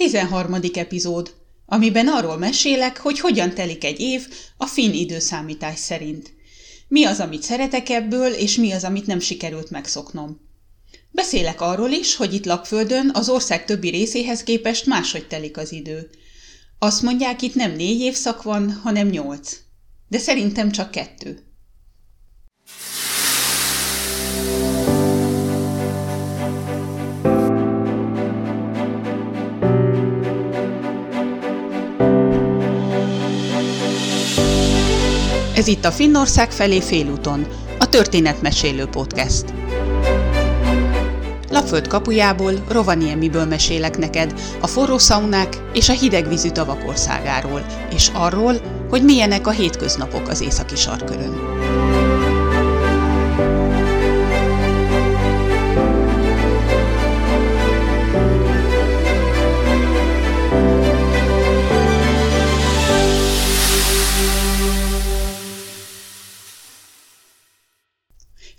13. epizód, amiben arról mesélek, hogy hogyan telik egy év a finn időszámítás szerint. Mi az, amit szeretek ebből, és mi az, amit nem sikerült megszoknom. Beszélek arról is, hogy itt Lapföldön az ország többi részéhez képest máshogy telik az idő. Azt mondják, itt nem négy évszak van, hanem nyolc. De szerintem csak kettő. Ez itt a Finnország felé félúton, a Történetmesélő Podcast. Lapföld kapujából, Rovaniemiből mesélek neked a forró szaunák és a hidegvízű tavak országáról, és arról, hogy milyenek a hétköznapok az északi sarkörön.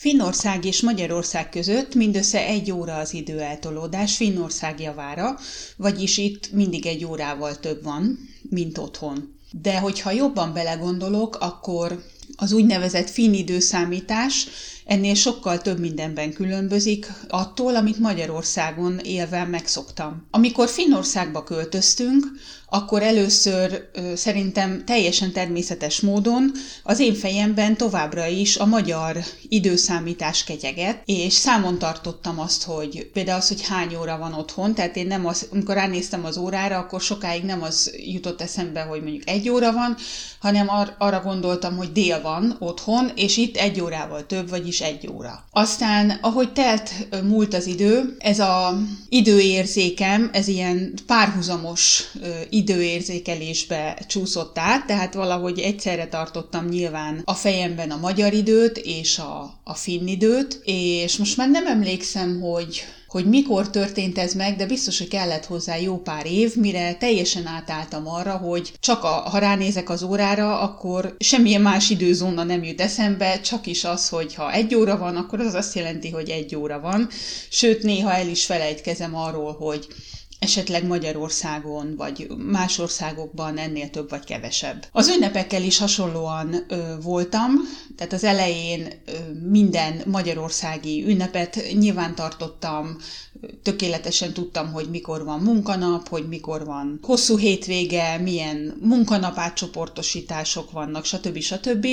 Finnország és Magyarország között mindössze egy óra az időeltolódás Finnország javára, vagyis itt mindig egy órával több van, mint otthon. De hogyha jobban belegondolok, akkor az úgynevezett finn időszámítás ennél sokkal több mindenben különbözik attól, amit Magyarországon élve megszoktam. Amikor Finnországba költöztünk, akkor először szerintem teljesen természetes módon az én fejemben továbbra is a magyar időszámítás kegyeget, és számon tartottam azt, hogy például az, hogy hány óra van otthon, tehát én nem az, amikor ránéztem az órára, akkor sokáig nem az jutott eszembe, hogy mondjuk egy óra van, hanem ar- arra gondoltam, hogy dél van otthon, és itt egy órával több, vagyis egy óra. Aztán, ahogy telt múlt az idő, ez a időérzékem, ez ilyen párhuzamos időérzékelésbe csúszott át, tehát valahogy egyszerre tartottam nyilván a fejemben a magyar időt és a, a finn időt, és most már nem emlékszem, hogy hogy mikor történt ez meg, de biztos, hogy kellett hozzá jó pár év, mire teljesen átálltam arra, hogy csak a, ha ránézek az órára, akkor semmilyen más időzóna nem jut eszembe, csak is az, hogy ha egy óra van, akkor az azt jelenti, hogy egy óra van. Sőt, néha el is felejtkezem arról, hogy esetleg Magyarországon vagy más országokban ennél több vagy kevesebb. Az ünnepekkel is hasonlóan ö, voltam, tehát az elején ö, minden magyarországi ünnepet nyilván tartottam, tökéletesen tudtam, hogy mikor van munkanap, hogy mikor van hosszú hétvége, milyen munkanapátcsoportosítások vannak, stb. stb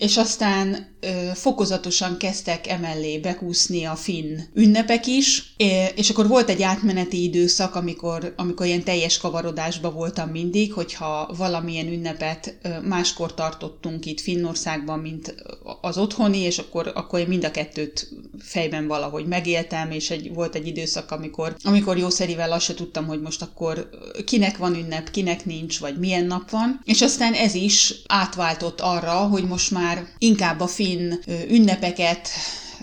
és aztán ö, fokozatosan kezdtek emellé bekúszni a finn ünnepek is, és akkor volt egy átmeneti időszak, amikor, amikor ilyen teljes kavarodásban voltam mindig, hogyha valamilyen ünnepet máskor tartottunk itt Finnországban, mint az otthoni, és akkor, akkor én mind a kettőt fejben valahogy megéltem, és egy, volt egy időszak, amikor, amikor jószerivel azt se tudtam, hogy most akkor kinek van ünnep, kinek nincs, vagy milyen nap van, és aztán ez is átváltott arra, hogy most már már inkább a finn ünnepeket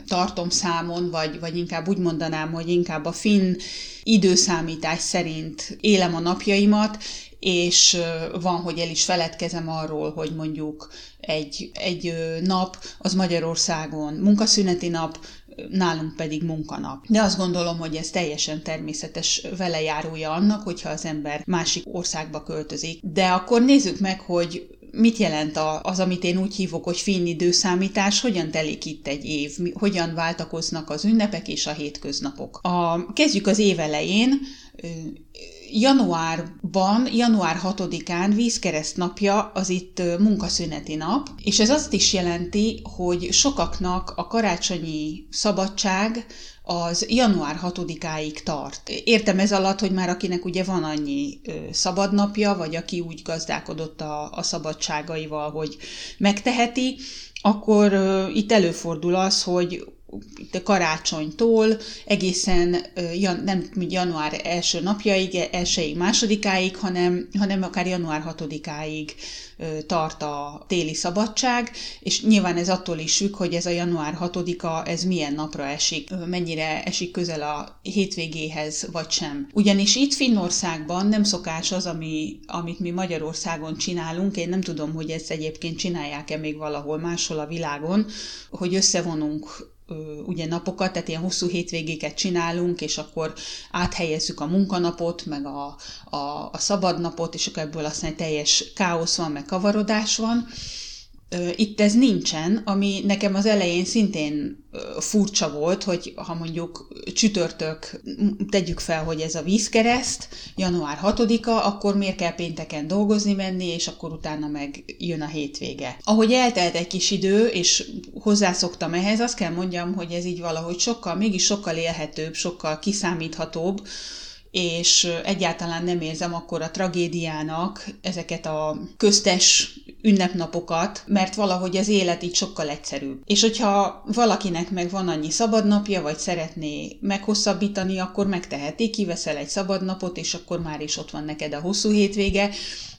tartom számon, vagy, vagy inkább úgy mondanám, hogy inkább a finn időszámítás szerint élem a napjaimat, és van, hogy el is feledkezem arról, hogy mondjuk egy, egy nap az Magyarországon munkaszüneti nap, nálunk pedig munkanap. De azt gondolom, hogy ez teljesen természetes velejárója annak, hogyha az ember másik országba költözik. De akkor nézzük meg, hogy mit jelent az, amit én úgy hívok, hogy finn időszámítás, hogyan telik itt egy év, hogyan váltakoznak az ünnepek és a hétköznapok. A, kezdjük az év elején, januárban, január 6-án vízkereszt napja az itt munkaszüneti nap, és ez azt is jelenti, hogy sokaknak a karácsonyi szabadság az január 6-áig tart. Értem ez alatt, hogy már akinek ugye van annyi szabadnapja, vagy aki úgy gazdálkodott a, a szabadságaival, hogy megteheti, akkor itt előfordul az, hogy itt a karácsonytól egészen jan, nem január első napjaig, elsőig, másodikáig, hanem, hanem akár január hatodikáig tart a téli szabadság, és nyilván ez attól is függ, hogy ez a január 6-a, ez milyen napra esik, mennyire esik közel a hétvégéhez, vagy sem. Ugyanis itt Finnországban nem szokás az, ami, amit mi Magyarországon csinálunk, én nem tudom, hogy ezt egyébként csinálják-e még valahol máshol a világon, hogy összevonunk ugye napokat, tehát ilyen hosszú hétvégéket csinálunk, és akkor áthelyezzük a munkanapot, meg a, a, a szabadnapot, és akkor ebből aztán teljes káosz van, meg kavarodás van. Itt ez nincsen, ami nekem az elején szintén furcsa volt, hogy ha mondjuk csütörtök, tegyük fel, hogy ez a vízkereszt, január 6-a, akkor miért kell pénteken dolgozni menni, és akkor utána meg jön a hétvége. Ahogy eltelt egy kis idő, és hozzászoktam ehhez, azt kell mondjam, hogy ez így valahogy sokkal, mégis sokkal élhetőbb, sokkal kiszámíthatóbb, és egyáltalán nem érzem akkor a tragédiának ezeket a köztes ünnepnapokat, mert valahogy az élet így sokkal egyszerűbb. És hogyha valakinek meg van annyi szabadnapja, vagy szeretné meghosszabbítani, akkor megteheti, kiveszel egy szabadnapot, és akkor már is ott van neked a hosszú hétvége,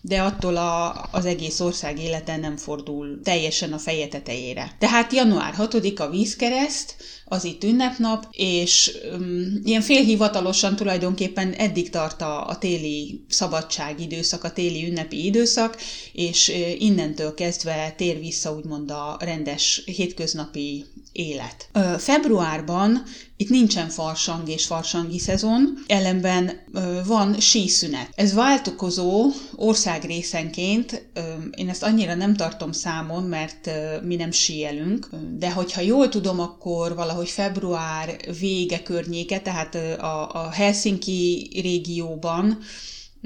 de attól a, az egész ország életen nem fordul teljesen a feje tetejére. Tehát január 6 a vízkereszt, az itt ünnepnap, és um, ilyen félhivatalosan tulajdonképpen eddig tart a, a téli szabadság időszak, a téli ünnepi időszak, és innentől kezdve tér vissza úgymond a rendes hétköznapi élet. Februárban itt nincsen farsang és farsangi szezon, ellenben uh, van síszünet. Ez váltokozó országrészenként, uh, én ezt annyira nem tartom számon, mert uh, mi nem síelünk, de hogyha jól tudom, akkor valahogy hogy február vége környéke, tehát a, a Helsinki régióban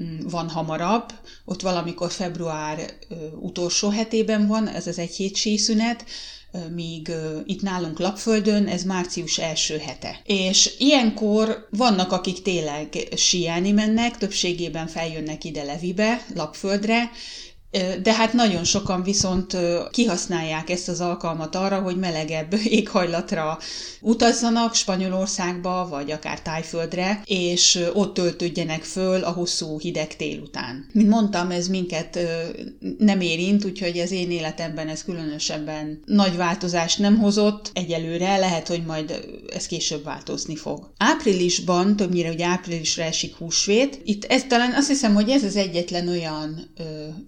mm, van hamarabb, ott valamikor február utolsó hetében van, ez az egy hét síszünet, míg itt nálunk Lapföldön ez március első hete. És ilyenkor vannak, akik tényleg síelni mennek, többségében feljönnek ide Levibe, Lapföldre, de hát nagyon sokan viszont kihasználják ezt az alkalmat arra, hogy melegebb éghajlatra utazzanak Spanyolországba, vagy akár Tájföldre, és ott töltődjenek föl a hosszú hideg tél után. Mint mondtam, ez minket nem érint, úgyhogy az én életemben ez különösebben nagy változást nem hozott. Egyelőre lehet, hogy majd ez később változni fog. Áprilisban, többnyire ugye áprilisra esik húsvét, itt ez talán azt hiszem, hogy ez az egyetlen olyan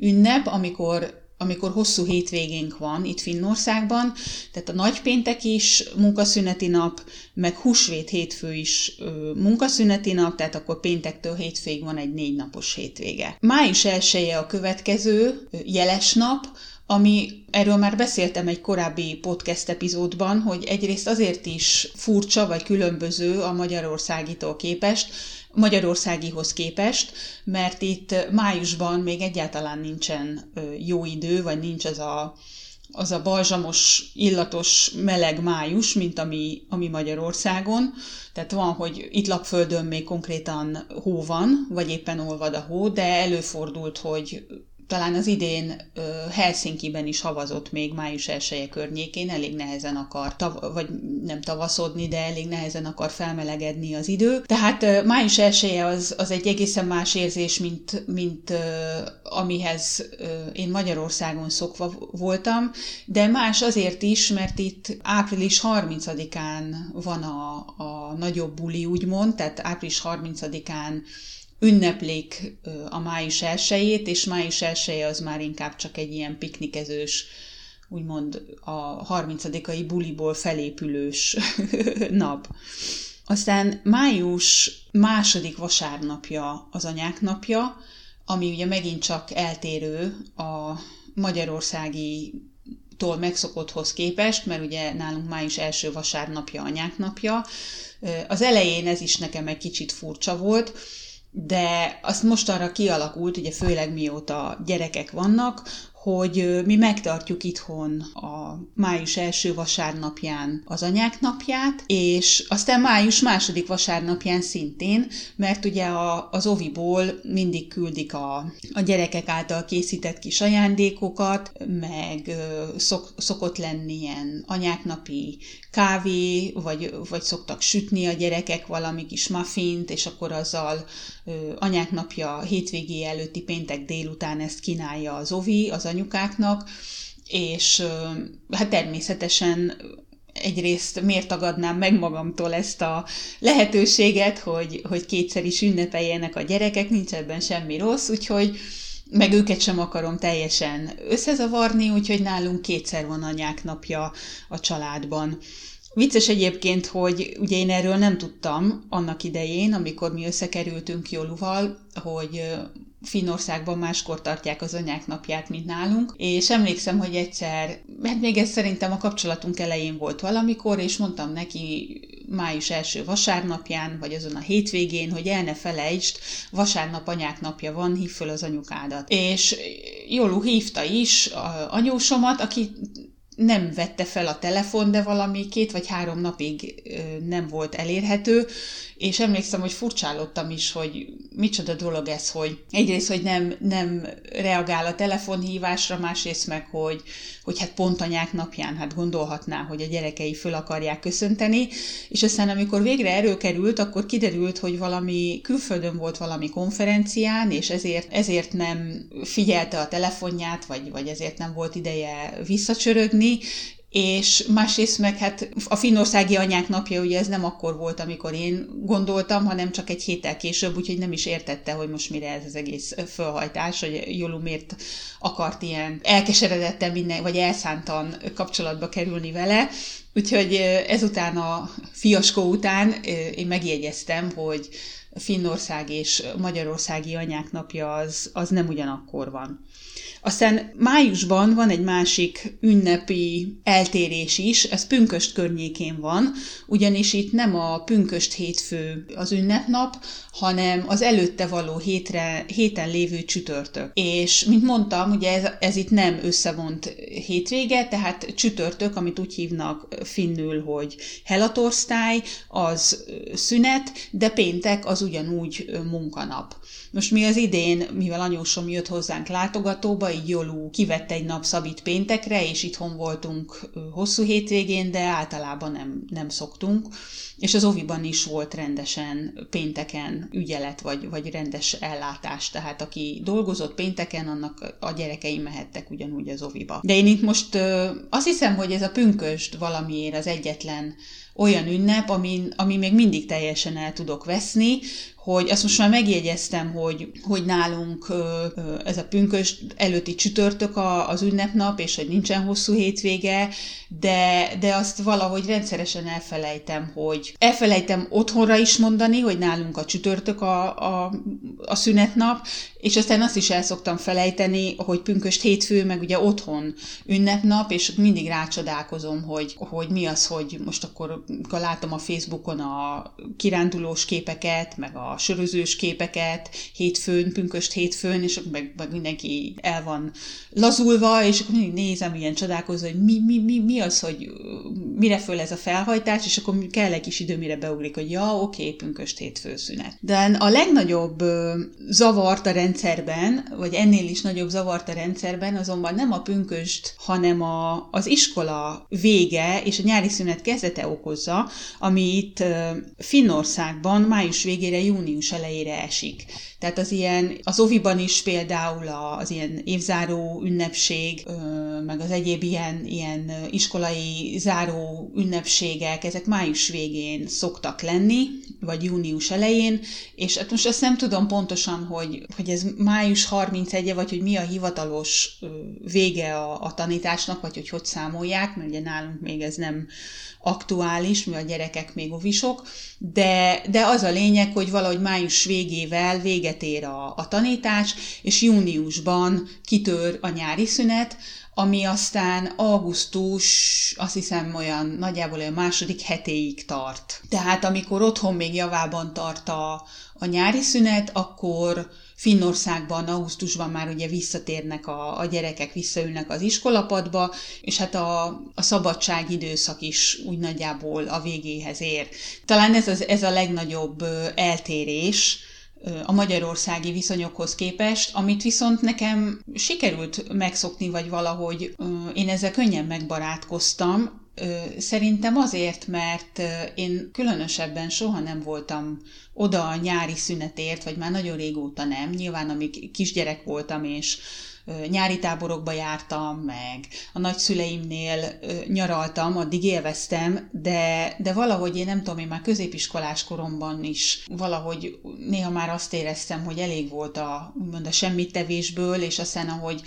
ünnep, amikor amikor hosszú hétvégénk van itt Finnországban, tehát a nagypéntek is munkaszüneti nap, meg húsvét hétfő is ö, munkaszüneti nap, tehát akkor péntektől hétvégig van egy négy napos hétvége. Május 1 a következő jeles nap, ami erről már beszéltem egy korábbi podcast epizódban, hogy egyrészt azért is furcsa vagy különböző a Magyarországitól képest, Magyarországihoz képest, mert itt májusban még egyáltalán nincsen jó idő, vagy nincs az a, az a balzsamos, illatos, meleg május, mint ami, ami Magyarországon. Tehát van, hogy itt lapföldön még konkrétan hó van, vagy éppen olvad a hó, de előfordult, hogy talán az idén Helsinki-ben is havazott még május 1 környékén, elég nehezen akar, tav- vagy nem tavaszodni, de elég nehezen akar felmelegedni az idő. Tehát május 1 az, az egy egészen más érzés, mint, mint amihez én Magyarországon szokva voltam, de más azért is, mert itt április 30-án van a, a nagyobb buli, úgymond, tehát április 30-án ünneplik a május elsőjét, és május elsője az már inkább csak egy ilyen piknikezős, úgymond a 30 buliból felépülős nap. Aztán május második vasárnapja az anyák napja, ami ugye megint csak eltérő a magyarországi tól megszokotthoz képest, mert ugye nálunk május első vasárnapja anyák napja. Az elején ez is nekem egy kicsit furcsa volt, de azt most arra kialakult, ugye főleg mióta gyerekek vannak, hogy mi megtartjuk itthon a május első vasárnapján az anyák napját, és aztán május második vasárnapján szintén, mert ugye a, az oviból mindig küldik a, a gyerekek által készített kis ajándékokat, meg szok, szokott lenni ilyen anyáknapi kávé, vagy, vagy szoktak sütni a gyerekek valami kis muffint, és akkor azzal anyák napja hétvégé előtti péntek délután ezt kínálja az ovi az anyukáknak, és hát természetesen egyrészt miért tagadnám meg magamtól ezt a lehetőséget, hogy, hogy kétszer is ünnepeljenek a gyerekek, nincs ebben semmi rossz, úgyhogy meg őket sem akarom teljesen összezavarni, úgyhogy nálunk kétszer van anyák napja a családban. Vicces egyébként, hogy ugye én erről nem tudtam annak idején, amikor mi összekerültünk Joluval, hogy Finnországban máskor tartják az anyák napját, mint nálunk, és emlékszem, hogy egyszer, hát még ez szerintem a kapcsolatunk elején volt valamikor, és mondtam neki május első vasárnapján, vagy azon a hétvégén, hogy el ne felejtsd, vasárnap anyák napja van, hív föl az anyukádat. És Jolu hívta is anyósomat, aki nem vette fel a telefon, de valami két vagy három napig nem volt elérhető, és emlékszem, hogy furcsálottam is, hogy micsoda dolog ez, hogy egyrészt, hogy nem, nem reagál a telefonhívásra, másrészt meg, hogy, hogy hát pont anyák napján, hát gondolhatná, hogy a gyerekei föl akarják köszönteni, és aztán amikor végre erőkerült, akkor kiderült, hogy valami külföldön volt valami konferencián, és ezért, ezért nem figyelte a telefonját, vagy, vagy ezért nem volt ideje visszacsörögni, és másrészt meg hát a finnországi anyák napja ugye ez nem akkor volt, amikor én gondoltam, hanem csak egy héttel később, úgyhogy nem is értette, hogy most mire ez az egész fölhajtás, hogy Jolu miért akart ilyen elkeseredetten minden, vagy elszántan kapcsolatba kerülni vele. Úgyhogy ezután a fiaskó után én megjegyeztem, hogy Finnország és Magyarországi anyák napja az, az nem ugyanakkor van. Aztán májusban van egy másik ünnepi eltérés is, ez Pünköst környékén van, ugyanis itt nem a Pünköst hétfő az ünnepnap, hanem az előtte való hétre, héten lévő csütörtök. És, mint mondtam, ugye ez, ez itt nem összevont hétvége, tehát csütörtök, amit úgy hívnak finnül, hogy helatorsztály, az szünet, de péntek az ugyanúgy munkanap. Most mi az idén, mivel anyósom jött hozzánk látogatóba, Jolú kivett egy nap szabít péntekre, és itthon voltunk hosszú hétvégén, de általában nem, nem szoktunk. És az oviban is volt rendesen pénteken ügyelet, vagy, vagy rendes ellátás. Tehát aki dolgozott pénteken, annak a gyerekei mehettek ugyanúgy az oviba. De én itt most azt hiszem, hogy ez a pünköst valamiért az egyetlen olyan ünnep, ami, ami még mindig teljesen el tudok veszni, hogy azt most már megjegyeztem, hogy, hogy nálunk ez a pünkös előtti csütörtök az ünnepnap, és hogy nincsen hosszú hétvége, de, de azt valahogy rendszeresen elfelejtem, hogy elfelejtem otthonra is mondani, hogy nálunk a csütörtök a, a, a szünetnap, és aztán azt is el szoktam felejteni, hogy pünköst hétfő, meg ugye otthon ünnepnap, és mindig rácsodálkozom, hogy, hogy mi az, hogy most akkor látom a Facebookon a kirándulós képeket, meg a sörözős képeket hétfőn, pünköst hétfőn, és akkor meg, meg mindenki el van lazulva, és akkor mindig nézem ilyen csodálkozó, hogy mi, mi, mi, mi az, hogy mire föl ez a felhajtás, és akkor kell egy kis idő, mire beugrik, hogy ja, oké, pünköst hétfő szünet. De a legnagyobb zavart a rendszerben, vagy ennél is nagyobb zavart a rendszerben, azonban nem a pünköst, hanem a, az iskola vége és a nyári szünet kezdete okozza, ami itt Finnországban május végére, június elejére esik. Tehát az ilyen, az oviban is például az ilyen évzáró ünnepség, meg az egyéb ilyen, ilyen iskolai záró ünnepségek, ezek május végén szoktak lenni, vagy június elején, és hát most azt nem tudom pontosan, hogy, hogy ez május 31-e, vagy hogy mi a hivatalos vége a, a tanításnak, vagy hogy hogy számolják, mert ugye nálunk még ez nem aktuális, mi a gyerekek még ovisok, de, de az a lényeg, hogy valahogy május végével véget ér a, a tanítás, és júniusban kitör a nyári szünet, ami aztán augusztus, azt hiszem olyan nagyjából a második hetéig tart. Tehát amikor otthon még javában tart a, a nyári szünet, akkor Finnországban, augusztusban már ugye visszatérnek a, a gyerekek, visszaülnek az iskolapadba, és hát a, a szabadság időszak is úgy nagyjából a végéhez ér. Talán ez, az, ez a legnagyobb eltérés, a magyarországi viszonyokhoz képest, amit viszont nekem sikerült megszokni, vagy valahogy én ezzel könnyen megbarátkoztam, Szerintem azért, mert én különösebben soha nem voltam oda a nyári szünetért, vagy már nagyon régóta nem. Nyilván, amíg kisgyerek voltam, és nyári táborokba jártam, meg a nagyszüleimnél nyaraltam, addig élveztem, de, de valahogy én nem tudom, én már középiskolás koromban is valahogy néha már azt éreztem, hogy elég volt a, úgymond a semmittevésből, és aztán ahogy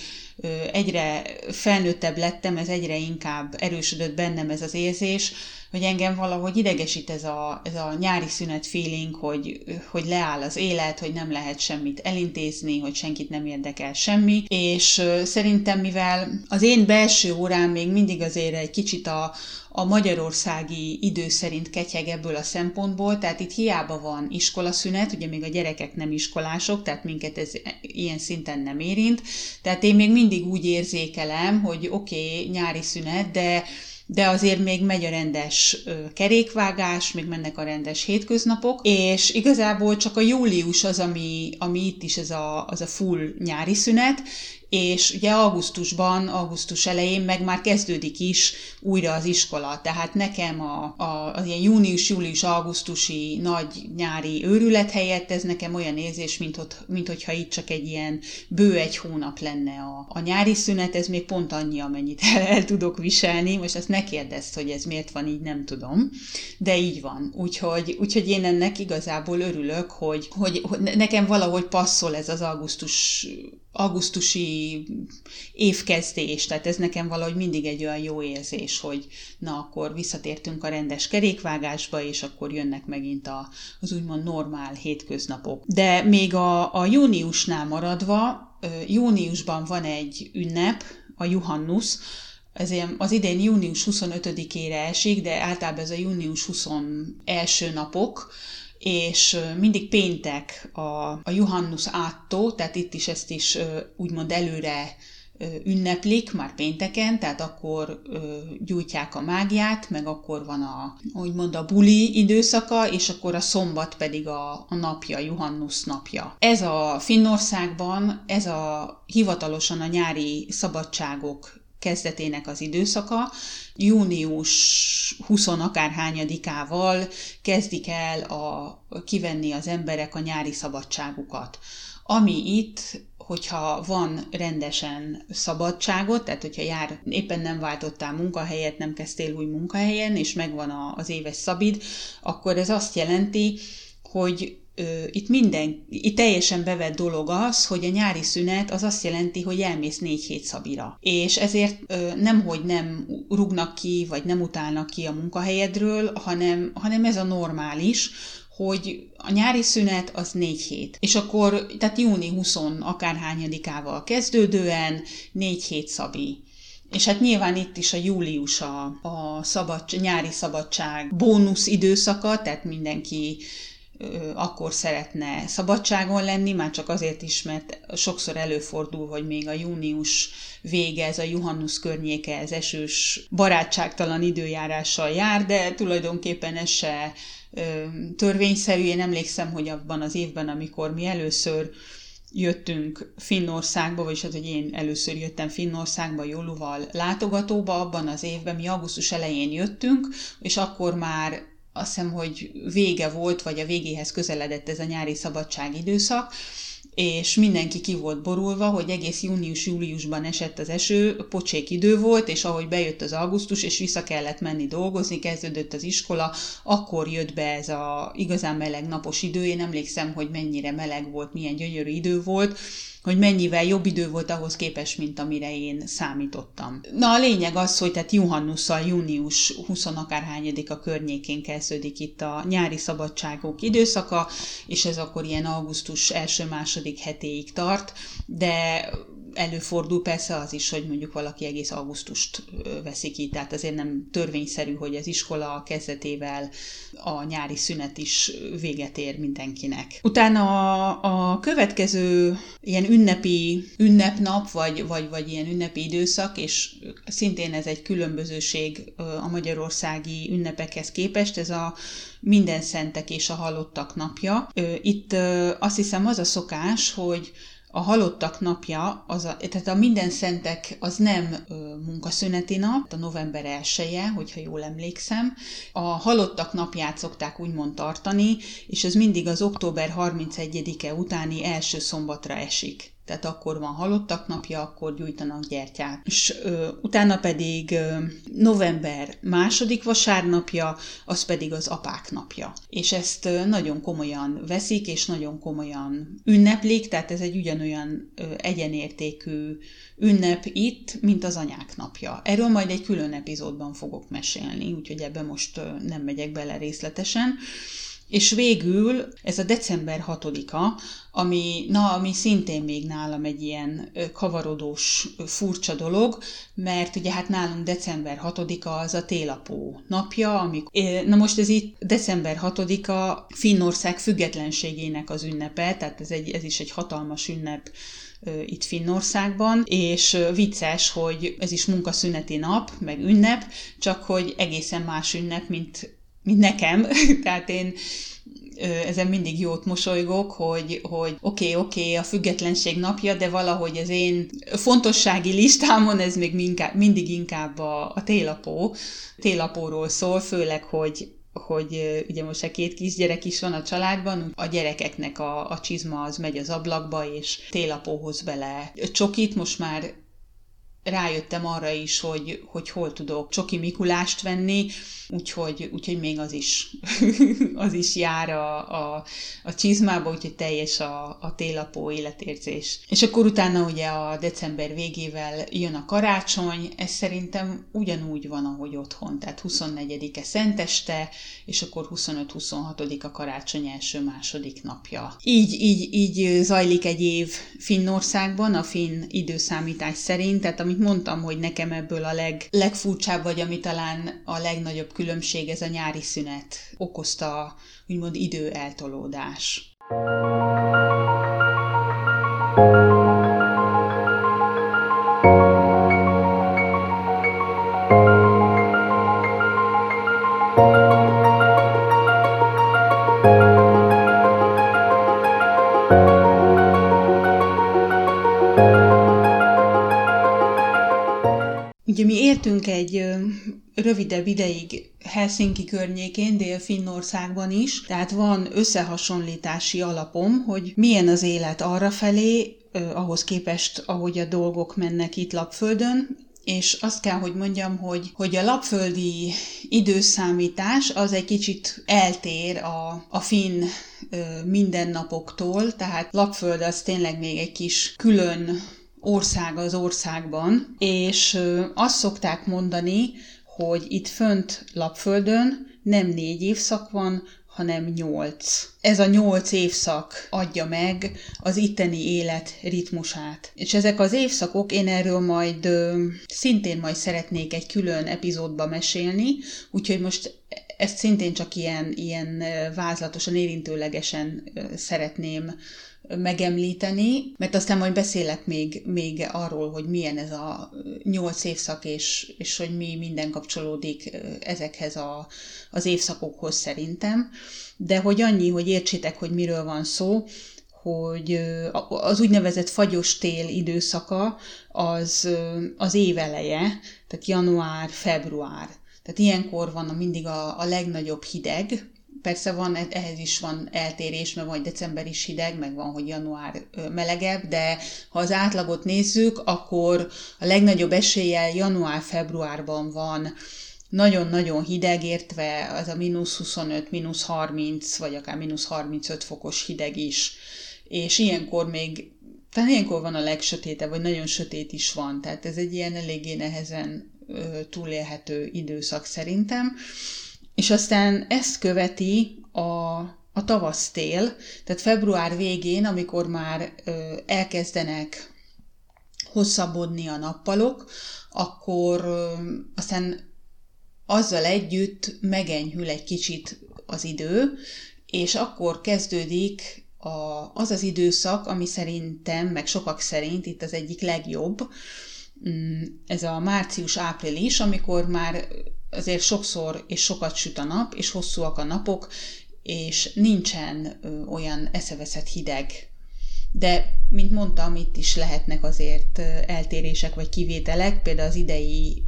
egyre felnőttebb lettem, ez egyre inkább erősödött bennem ez az érzés, hogy engem valahogy idegesít ez a, ez a nyári szünet feeling, hogy, hogy leáll az élet, hogy nem lehet semmit elintézni, hogy senkit nem érdekel semmi, és szerintem mivel az én belső órám még mindig azért egy kicsit a, a magyarországi idő szerint ketyeg ebből a szempontból, tehát itt hiába van iskolaszünet, ugye még a gyerekek nem iskolások, tehát minket ez ilyen szinten nem érint, tehát én még mindig úgy érzékelem, hogy oké, okay, nyári szünet, de de azért még megy a rendes kerékvágás, még mennek a rendes hétköznapok, és igazából csak a július az, ami, ami itt is ez a, az a full nyári szünet, és ugye augusztusban, augusztus elején meg már kezdődik is újra az iskola, tehát nekem a, a, az ilyen június-július-augusztusi nagy nyári őrület helyett ez nekem olyan érzés, mint, ott, mint hogyha itt csak egy ilyen bő egy hónap lenne a, a nyári szünet, ez még pont annyi, amennyit el, el tudok viselni, most ezt ne kérdezd, hogy ez miért van így, nem tudom, de így van, úgyhogy, úgyhogy én ennek igazából örülök, hogy, hogy, hogy nekem valahogy passzol ez az augusztus augusztusi évkezdés, tehát ez nekem valahogy mindig egy olyan jó érzés, hogy na akkor visszatértünk a rendes kerékvágásba, és akkor jönnek megint a, az úgymond normál hétköznapok. De még a, a júniusnál maradva, júniusban van egy ünnep, a Juhannus, ez ilyen, az idén június 25-ére esik, de általában ez a június 21 napok, és mindig péntek a, a Johannus áttó, tehát itt is ezt is úgymond előre ünneplik már pénteken, tehát akkor ö, gyújtják a mágiát, meg akkor van a, úgymond a buli időszaka, és akkor a szombat pedig a, a napja, Johannus napja. Ez a Finnországban, ez a hivatalosan a nyári szabadságok kezdetének az időszaka. Június 20 akárhányadikával kezdik el a, kivenni az emberek a nyári szabadságukat. Ami itt hogyha van rendesen szabadságot, tehát hogyha jár, éppen nem váltottál munkahelyet, nem kezdtél új munkahelyen, és megvan az éves szabid, akkor ez azt jelenti, hogy itt minden, itt teljesen bevett dolog az, hogy a nyári szünet az azt jelenti, hogy elmész négy hét szabira. És ezért nem, hogy nem rugnak ki, vagy nem utálnak ki a munkahelyedről, hanem, hanem ez a normális, hogy a nyári szünet az négy hét. És akkor, tehát júni 20 akárhányadikával kezdődően négy hét szabi. És hát nyilván itt is a július a, a szabad, nyári szabadság bónusz időszaka, tehát mindenki akkor szeretne szabadságon lenni, már csak azért is, mert sokszor előfordul, hogy még a június vége, ez a Juhannus környéke, ez esős, barátságtalan időjárással jár, de tulajdonképpen ez se törvényszerű. Én emlékszem, hogy abban az évben, amikor mi először jöttünk Finnországba, vagyis az, hogy én először jöttem Finnországba Joluval látogatóba, abban az évben mi augusztus elején jöttünk, és akkor már azt hiszem, hogy vége volt, vagy a végéhez közeledett ez a nyári szabadság időszak, és mindenki ki volt borulva, hogy egész június-júliusban esett az eső, pocsék idő volt, és ahogy bejött az augusztus, és vissza kellett menni dolgozni, kezdődött az iskola, akkor jött be ez a igazán meleg napos idő. Én emlékszem, hogy mennyire meleg volt, milyen gyönyörű idő volt, hogy mennyivel jobb idő volt ahhoz képest, mint amire én számítottam. Na a lényeg az, hogy tehát Juhannusszal június 20 akárhányadika környékén kezdődik itt a nyári szabadságok időszaka, és ez akkor ilyen augusztus első-második hetéig tart, de előfordul persze az is, hogy mondjuk valaki egész augusztust veszik ki, tehát azért nem törvényszerű, hogy az iskola kezdetével a nyári szünet is véget ér mindenkinek. Utána a, a következő ilyen ünnepi ünnepnap, vagy, vagy, vagy ilyen ünnepi időszak, és szintén ez egy különbözőség a magyarországi ünnepekhez képest, ez a minden szentek és a halottak napja. Itt azt hiszem az a szokás, hogy a halottak napja, az a, tehát a minden szentek az nem ö, munkaszüneti nap, a november 1 hogyha jól emlékszem. A halottak napját szokták úgymond tartani, és ez mindig az október 31-e utáni első szombatra esik. Tehát akkor van halottak napja, akkor gyújtanak gyertyát. És ö, utána pedig ö, november második vasárnapja, az pedig az apák napja. És ezt ö, nagyon komolyan veszik, és nagyon komolyan ünneplik, tehát ez egy ugyanolyan ö, egyenértékű ünnep itt, mint az anyák napja. Erről majd egy külön epizódban fogok mesélni, úgyhogy ebbe most ö, nem megyek bele részletesen. És végül ez a december 6-a, ami, na, ami szintén még nálam egy ilyen kavarodós, furcsa dolog, mert ugye hát nálunk december 6-a az a télapó napja, amikor, na most ez itt december 6-a Finnország függetlenségének az ünnepe, tehát ez, egy, ez is egy hatalmas ünnep itt Finnországban, és vicces, hogy ez is munkaszüneti nap, meg ünnep, csak hogy egészen más ünnep, mint mint nekem, tehát én ezen mindig jót mosolygok, hogy, hogy oké, okay, oké, okay, a függetlenség napja, de valahogy az én fontossági listámon ez még minkább, mindig inkább a, a télapó, télapóról szól, főleg, hogy hogy ugye most a két kisgyerek is van a családban, a gyerekeknek a, a csizma az megy az ablakba, és télapóhoz bele csokit, most már rájöttem arra is, hogy, hogy hol tudok Csoki Mikulást venni, úgyhogy, úgyhogy még az is, az is jár a, a, a csizmába, úgyhogy teljes a, a télapó életérzés. És akkor utána ugye a december végével jön a karácsony, ez szerintem ugyanúgy van, ahogy otthon, tehát 24-e szenteste, és akkor 25-26 a karácsony első-második napja. Így, így, így zajlik egy év Finnországban, a finn időszámítás szerint, tehát amit mondtam, hogy nekem ebből a leg, legfurcsább, vagy ami talán a legnagyobb különbség, ez a nyári szünet okozta, úgymond idő eltolódás. Rövidebb ideig Helsinki környékén, Dél-Finnországban is, tehát van összehasonlítási alapom, hogy milyen az élet arra felé, ahhoz képest, ahogy a dolgok mennek itt Lapföldön, és azt kell, hogy mondjam, hogy, hogy a lapföldi időszámítás az egy kicsit eltér a, a finn ö, mindennapoktól, tehát lapföld az tényleg még egy kis külön ország az országban, és azt szokták mondani, hogy itt fönt Lapföldön nem négy évszak van, hanem nyolc. Ez a nyolc évszak adja meg az itteni élet ritmusát. És ezek az évszakok, én erről majd ö, szintén majd szeretnék egy külön epizódba mesélni, úgyhogy most ezt szintén csak ilyen, ilyen vázlatosan, érintőlegesen szeretném megemlíteni, mert aztán majd beszélek még, még arról, hogy milyen ez a nyolc évszak, és, és hogy mi minden kapcsolódik ezekhez a, az évszakokhoz szerintem. De hogy annyi, hogy értsétek, hogy miről van szó, hogy az úgynevezett fagyos tél időszaka az az év eleje, tehát január, február. Tehát ilyenkor van mindig a, a legnagyobb hideg, Persze van, ehhez is van eltérés, mert van december is hideg, meg van, hogy január melegebb, de ha az átlagot nézzük, akkor a legnagyobb eséllyel január-februárban van nagyon-nagyon hideg, értve az a mínusz 25, mínusz 30, vagy akár mínusz 35 fokos hideg is. És ilyenkor még, talán ilyenkor van a legsötétebb, vagy nagyon sötét is van, tehát ez egy ilyen eléggé nehezen túlélhető időszak szerintem és aztán ezt követi a, a tavasztél, tehát február végén, amikor már ö, elkezdenek hosszabbodni a nappalok, akkor ö, aztán azzal együtt megenyhül egy kicsit az idő, és akkor kezdődik a, az az időszak, ami szerintem, meg sokak szerint itt az egyik legjobb, mm, ez a március-április, amikor már azért sokszor és sokat süt a nap, és hosszúak a napok, és nincsen olyan eszeveszett hideg. De, mint mondtam, itt is lehetnek azért eltérések vagy kivételek, például az idei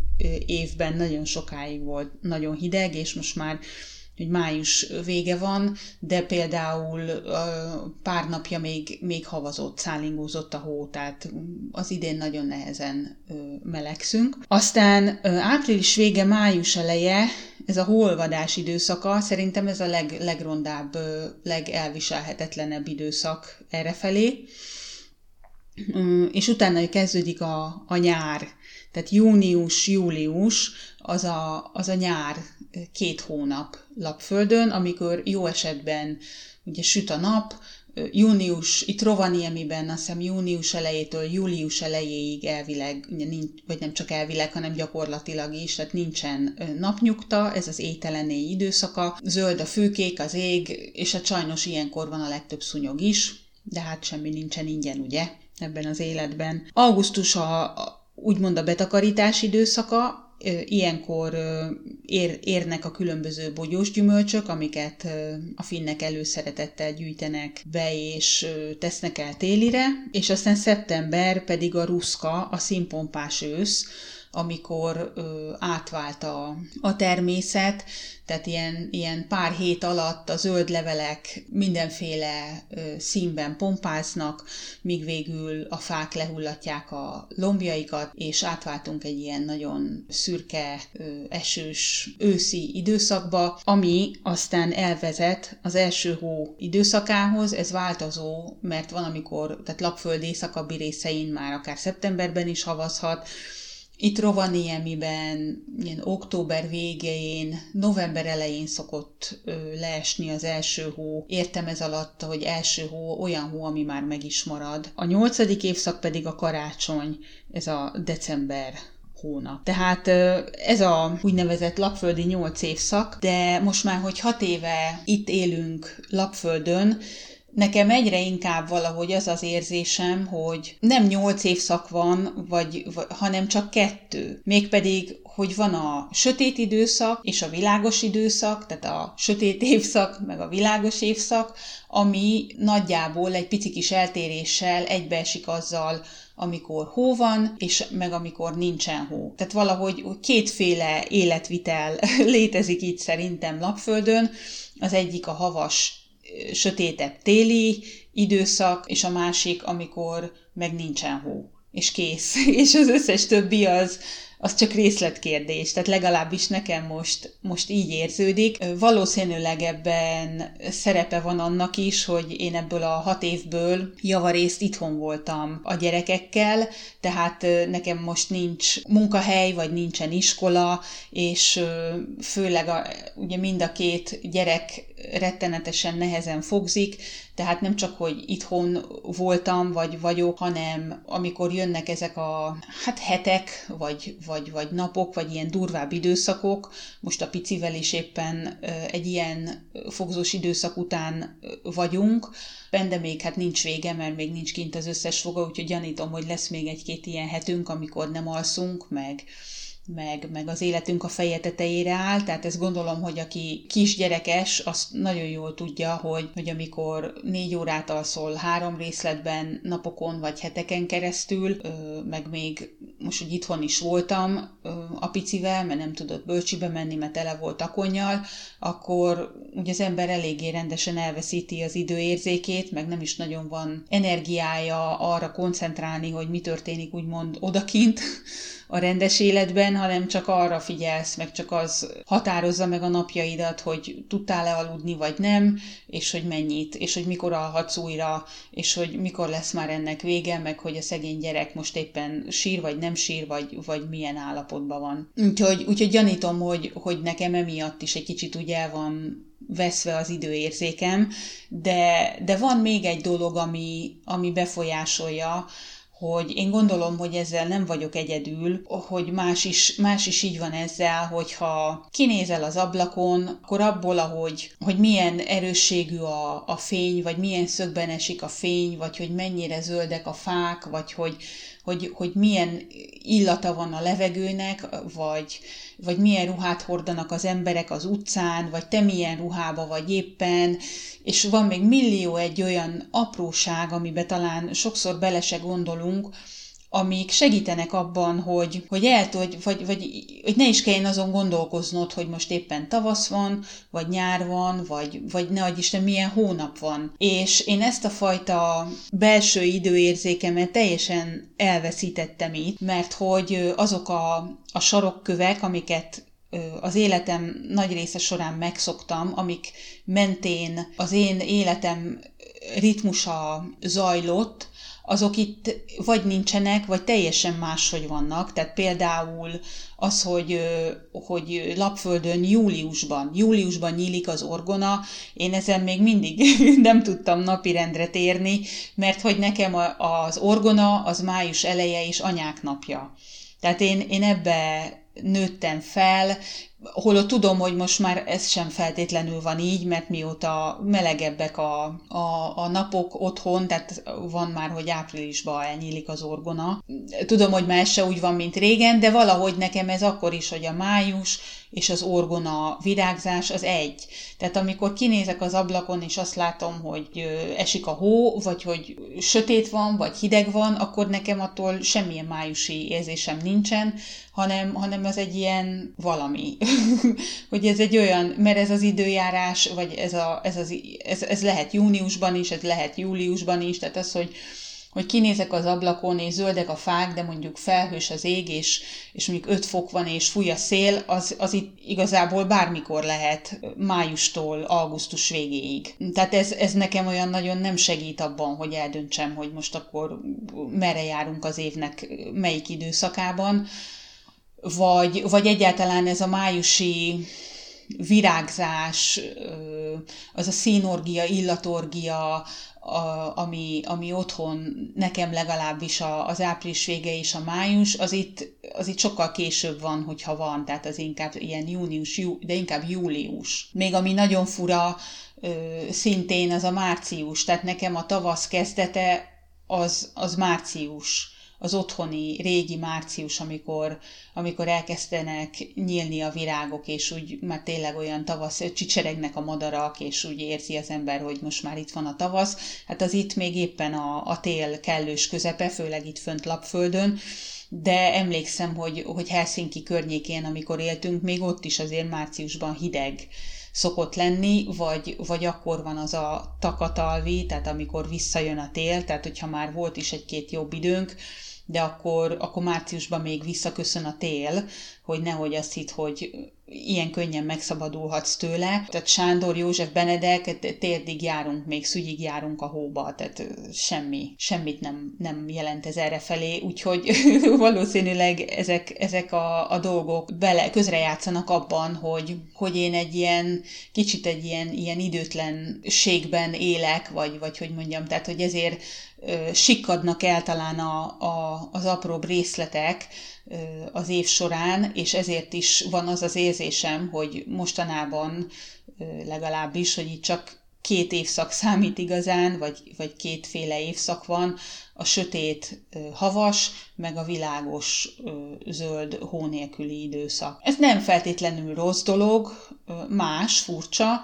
évben nagyon sokáig volt nagyon hideg, és most már hogy május vége van, de például pár napja még, még havazott, szállingózott a hó, tehát az idén nagyon nehezen melegszünk. Aztán április vége, május eleje, ez a holvadás időszaka, szerintem ez a leg, legrondább, legelviselhetetlenebb időszak errefelé. És utána kezdődik a, a nyár, tehát június, július az a, az a nyár két hónap lapföldön, amikor jó esetben ugye süt a nap, június, itt Rovaniemiben azt hiszem június elejétől július elejéig elvileg, nincs, vagy nem csak elvileg, hanem gyakorlatilag is, tehát nincsen napnyugta, ez az ételené időszaka, zöld a főkék, az ég, és hát sajnos ilyenkor van a legtöbb szúnyog is, de hát semmi nincsen ingyen, ugye, ebben az életben. Augusztus a, úgymond a betakarítás időszaka, ilyenkor ér, érnek a különböző bogyós gyümölcsök, amiket a finnek előszeretettel gyűjtenek be és tesznek el télire, és aztán szeptember pedig a ruszka, a színpompás ősz, amikor ö, átvált a, a természet, tehát ilyen, ilyen pár hét alatt a zöld levelek mindenféle ö, színben pompáznak, míg végül a fák lehullatják a lombjaikat, és átváltunk egy ilyen nagyon szürke, ö, esős őszi időszakba, ami aztán elvezet az első hó időszakához, ez változó, mert van, amikor, tehát lapföld északabbi részein már akár szeptemberben is havazhat, itt Rovaniemiben ilyen október végén, november elején szokott ö, leesni az első hó. Értem ez alatt, hogy első hó olyan hó, ami már meg is marad. A nyolcadik évszak pedig a karácsony, ez a december hónap. Tehát ez a úgynevezett lapföldi nyolc évszak, de most már, hogy hat éve itt élünk lapföldön, Nekem egyre inkább valahogy az az érzésem, hogy nem nyolc évszak van, vagy, hanem csak kettő. Mégpedig, hogy van a sötét időszak és a világos időszak, tehát a sötét évszak meg a világos évszak, ami nagyjából egy pici kis eltéréssel egybeesik azzal, amikor hó van, és meg amikor nincsen hó. Tehát valahogy kétféle életvitel létezik itt szerintem Lapföldön. Az egyik a havas sötétebb téli időszak, és a másik, amikor meg nincsen hó, és kész. És az összes többi az, az csak részletkérdés, tehát legalábbis nekem most, most így érződik. Valószínűleg ebben szerepe van annak is, hogy én ebből a hat évből javarészt itthon voltam a gyerekekkel, tehát nekem most nincs munkahely, vagy nincsen iskola, és főleg a, ugye mind a két gyerek rettenetesen nehezen fogzik, tehát nem csak, hogy itthon voltam, vagy vagyok, hanem amikor jönnek ezek a hát hetek, vagy, vagy, vagy napok, vagy ilyen durvább időszakok, most a picivel is éppen egy ilyen fogzós időszak után vagyunk, Bende még hát nincs vége, mert még nincs kint az összes foga, úgyhogy gyanítom, hogy lesz még egy-két ilyen hetünk, amikor nem alszunk, meg, meg, meg az életünk a feje tetejére áll, tehát ezt gondolom, hogy aki kisgyerekes, azt nagyon jól tudja, hogy, hogy amikor négy órát alszol három részletben, napokon vagy heteken keresztül, meg még most, hogy itthon is voltam a picivel, mert nem tudott bölcsibe menni, mert tele volt akonnyal, akkor ugye az ember eléggé rendesen elveszíti az időérzékét, meg nem is nagyon van energiája arra koncentrálni, hogy mi történik úgymond odakint, a rendes életben, hanem csak arra figyelsz, meg csak az határozza meg a napjaidat, hogy tudtál-e aludni, vagy nem, és hogy mennyit, és hogy mikor alhatsz újra, és hogy mikor lesz már ennek vége, meg hogy a szegény gyerek most éppen sír, vagy nem sír, vagy, vagy milyen állapotban van. Úgyhogy, úgyhogy gyanítom, hogy, hogy nekem emiatt is egy kicsit úgy el van veszve az időérzékem, de, de van még egy dolog, ami, ami befolyásolja, hogy én gondolom, hogy ezzel nem vagyok egyedül, hogy más is, más is így van ezzel, hogyha kinézel az ablakon, akkor abból, ahogy, hogy milyen erősségű a, a fény, vagy milyen szögben esik a fény, vagy hogy mennyire zöldek a fák, vagy hogy, hogy, hogy milyen illata van a levegőnek, vagy, vagy milyen ruhát hordanak az emberek az utcán, vagy te milyen ruhába vagy éppen, és van még millió egy olyan apróság, amiben talán sokszor bele se gondolunk, amik segítenek abban, hogy, hogy el vagy, vagy, vagy, hogy ne is kelljen azon gondolkoznod, hogy most éppen tavasz van, vagy nyár van, vagy, vagy ne adj Isten, milyen hónap van. És én ezt a fajta belső időérzékemet teljesen elveszítettem itt, mert hogy azok a, a sarokkövek, amiket az életem nagy része során megszoktam, amik mentén az én életem ritmusa zajlott, azok itt vagy nincsenek, vagy teljesen máshogy vannak. Tehát például az, hogy, hogy Lapföldön júliusban, júliusban nyílik az orgona, én ezen még mindig nem tudtam napirendre térni, mert hogy nekem az orgona az május eleje és anyák napja. Tehát én, én ebbe nőttem fel, holott tudom, hogy most már ez sem feltétlenül van így, mert mióta melegebbek a, a, a napok otthon, tehát van már, hogy áprilisban elnyílik az orgona. Tudom, hogy már se úgy van, mint régen, de valahogy nekem ez akkor is, hogy a május és az orgona virágzás az egy. Tehát amikor kinézek az ablakon, és azt látom, hogy esik a hó, vagy hogy sötét van, vagy hideg van, akkor nekem attól semmilyen májusi érzésem nincsen, hanem, hanem az egy ilyen valami. hogy ez egy olyan, mert ez az időjárás, vagy ez, a, ez, az, ez, ez lehet júniusban is, ez lehet júliusban is, tehát az, hogy, hogy kinézek az ablakon, és zöldek a fák, de mondjuk felhős az ég, és, és mondjuk 5 fok van, és fúj a szél, az, az itt igazából bármikor lehet, májustól augusztus végéig. Tehát ez, ez nekem olyan nagyon nem segít abban, hogy eldöntsem, hogy most akkor merre járunk az évnek, melyik időszakában, vagy, vagy egyáltalán ez a májusi virágzás, az a színorgia, illatorgia, a, ami, ami otthon nekem legalábbis a, az április vége és a május, az itt, az itt sokkal később van, hogyha van, tehát az inkább ilyen június, jú, de inkább július. Még ami nagyon fura, szintén az a március, tehát nekem a tavasz kezdete az, az március az otthoni régi március, amikor, amikor elkezdenek nyílni a virágok, és úgy már tényleg olyan tavasz, csicseregnek a madarak, és úgy érzi az ember, hogy most már itt van a tavasz. Hát az itt még éppen a, a tél kellős közepe, főleg itt fönt Lapföldön, de emlékszem, hogy, hogy Helsinki környékén, amikor éltünk, még ott is azért márciusban hideg szokott lenni, vagy, vagy akkor van az a takatalvi, tehát amikor visszajön a tél, tehát hogyha már volt is egy-két jobb időnk, de akkor, akkor márciusban még visszaköszön a tél, hogy nehogy azt hitt, hogy ilyen könnyen megszabadulhatsz tőle. Tehát Sándor, József, Benedek, térdig járunk, még szügyig járunk a hóba, tehát semmi, semmit nem, nem jelent ez erre felé, úgyhogy valószínűleg ezek, ezek a, a dolgok bele, közrejátszanak abban, hogy, hogy én egy ilyen, kicsit egy ilyen, ilyen időtlenségben élek, vagy, vagy hogy mondjam, tehát hogy ezért sikkadnak el talán a, a, az apróbb részletek az év során, és ezért is van az az érzésem, hogy mostanában legalábbis, hogy itt csak két évszak számít igazán, vagy, vagy kétféle évszak van, a sötét havas, meg a világos zöld hó időszak. Ez nem feltétlenül rossz dolog, más, furcsa.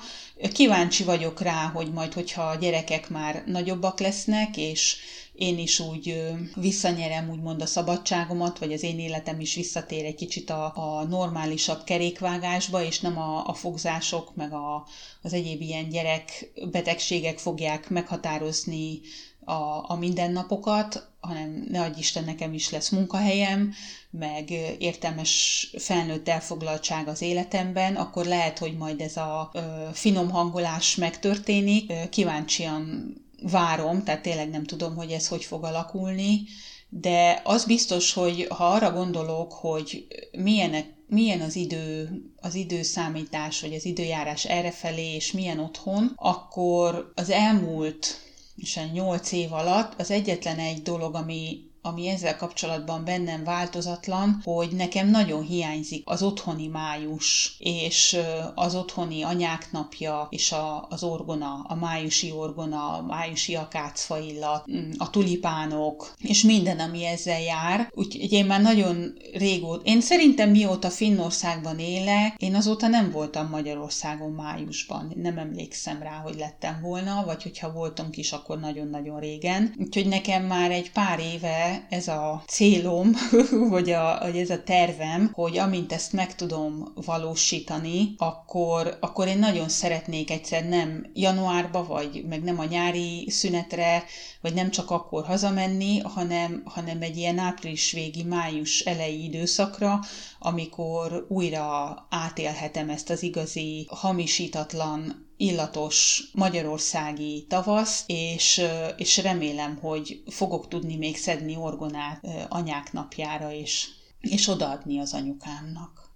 Kíváncsi vagyok rá, hogy majd, hogyha a gyerekek már nagyobbak lesznek, és én is úgy visszanyerem úgymond a szabadságomat, vagy az én életem is visszatér egy kicsit a, a normálisabb kerékvágásba, és nem a, a fogzások, meg a, az egyéb ilyen gyerekbetegségek fogják meghatározni a, a mindennapokat, hanem ne adj Isten, nekem is lesz munkahelyem, meg értelmes felnőtt elfoglaltság az életemben, akkor lehet, hogy majd ez a ö, finom hangolás megtörténik. Kíváncsian várom, tehát tényleg nem tudom, hogy ez hogy fog alakulni, de az biztos, hogy ha arra gondolok, hogy milyenek, milyen az idő, az időszámítás, vagy az időjárás errefelé, és milyen otthon, akkor az elmúlt és a nyolc év alatt az egyetlen egy dolog, ami ami ezzel kapcsolatban bennem változatlan, hogy nekem nagyon hiányzik az otthoni május, és az otthoni anyák napja, és a, az orgona, a májusi orgona, a májusi akácfa illat, mm, a tulipánok, és minden, ami ezzel jár. Úgyhogy én már nagyon régóta, én szerintem mióta Finnországban élek, én azóta nem voltam Magyarországon májusban. Nem emlékszem rá, hogy lettem volna, vagy hogyha voltunk is, akkor nagyon-nagyon régen. Úgyhogy nekem már egy pár éve ez a célom, vagy, a, vagy ez a tervem, hogy amint ezt meg tudom valósítani, akkor, akkor én nagyon szeretnék egyszer nem januárba, vagy meg nem a nyári szünetre, vagy nem csak akkor hazamenni, hanem, hanem egy ilyen április végi, május elejé időszakra, amikor újra átélhetem ezt az igazi, hamisítatlan illatos magyarországi tavasz, és, és remélem, hogy fogok tudni még szedni orgonát anyák napjára, és, és odaadni az anyukámnak.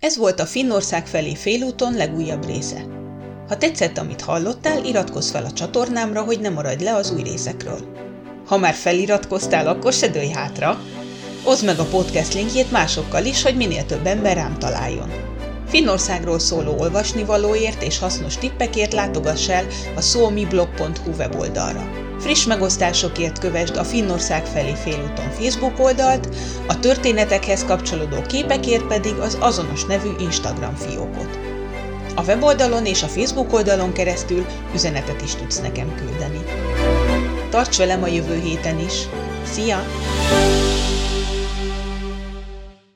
Ez volt a Finnország felé félúton legújabb része. Ha tetszett, amit hallottál, iratkozz fel a csatornámra, hogy ne maradj le az új részekről. Ha már feliratkoztál, akkor se dőj hátra, Oszd meg a podcast linkjét másokkal is, hogy minél több ember rám találjon. Finnországról szóló olvasnivalóért és hasznos tippekért látogass el a szómiblog.hu weboldalra. Friss megosztásokért kövesd a Finnország felé félúton Facebook oldalt, a történetekhez kapcsolódó képekért pedig az azonos nevű Instagram fiókot. A weboldalon és a Facebook oldalon keresztül üzenetet is tudsz nekem küldeni. Tarts velem a jövő héten is! Szia!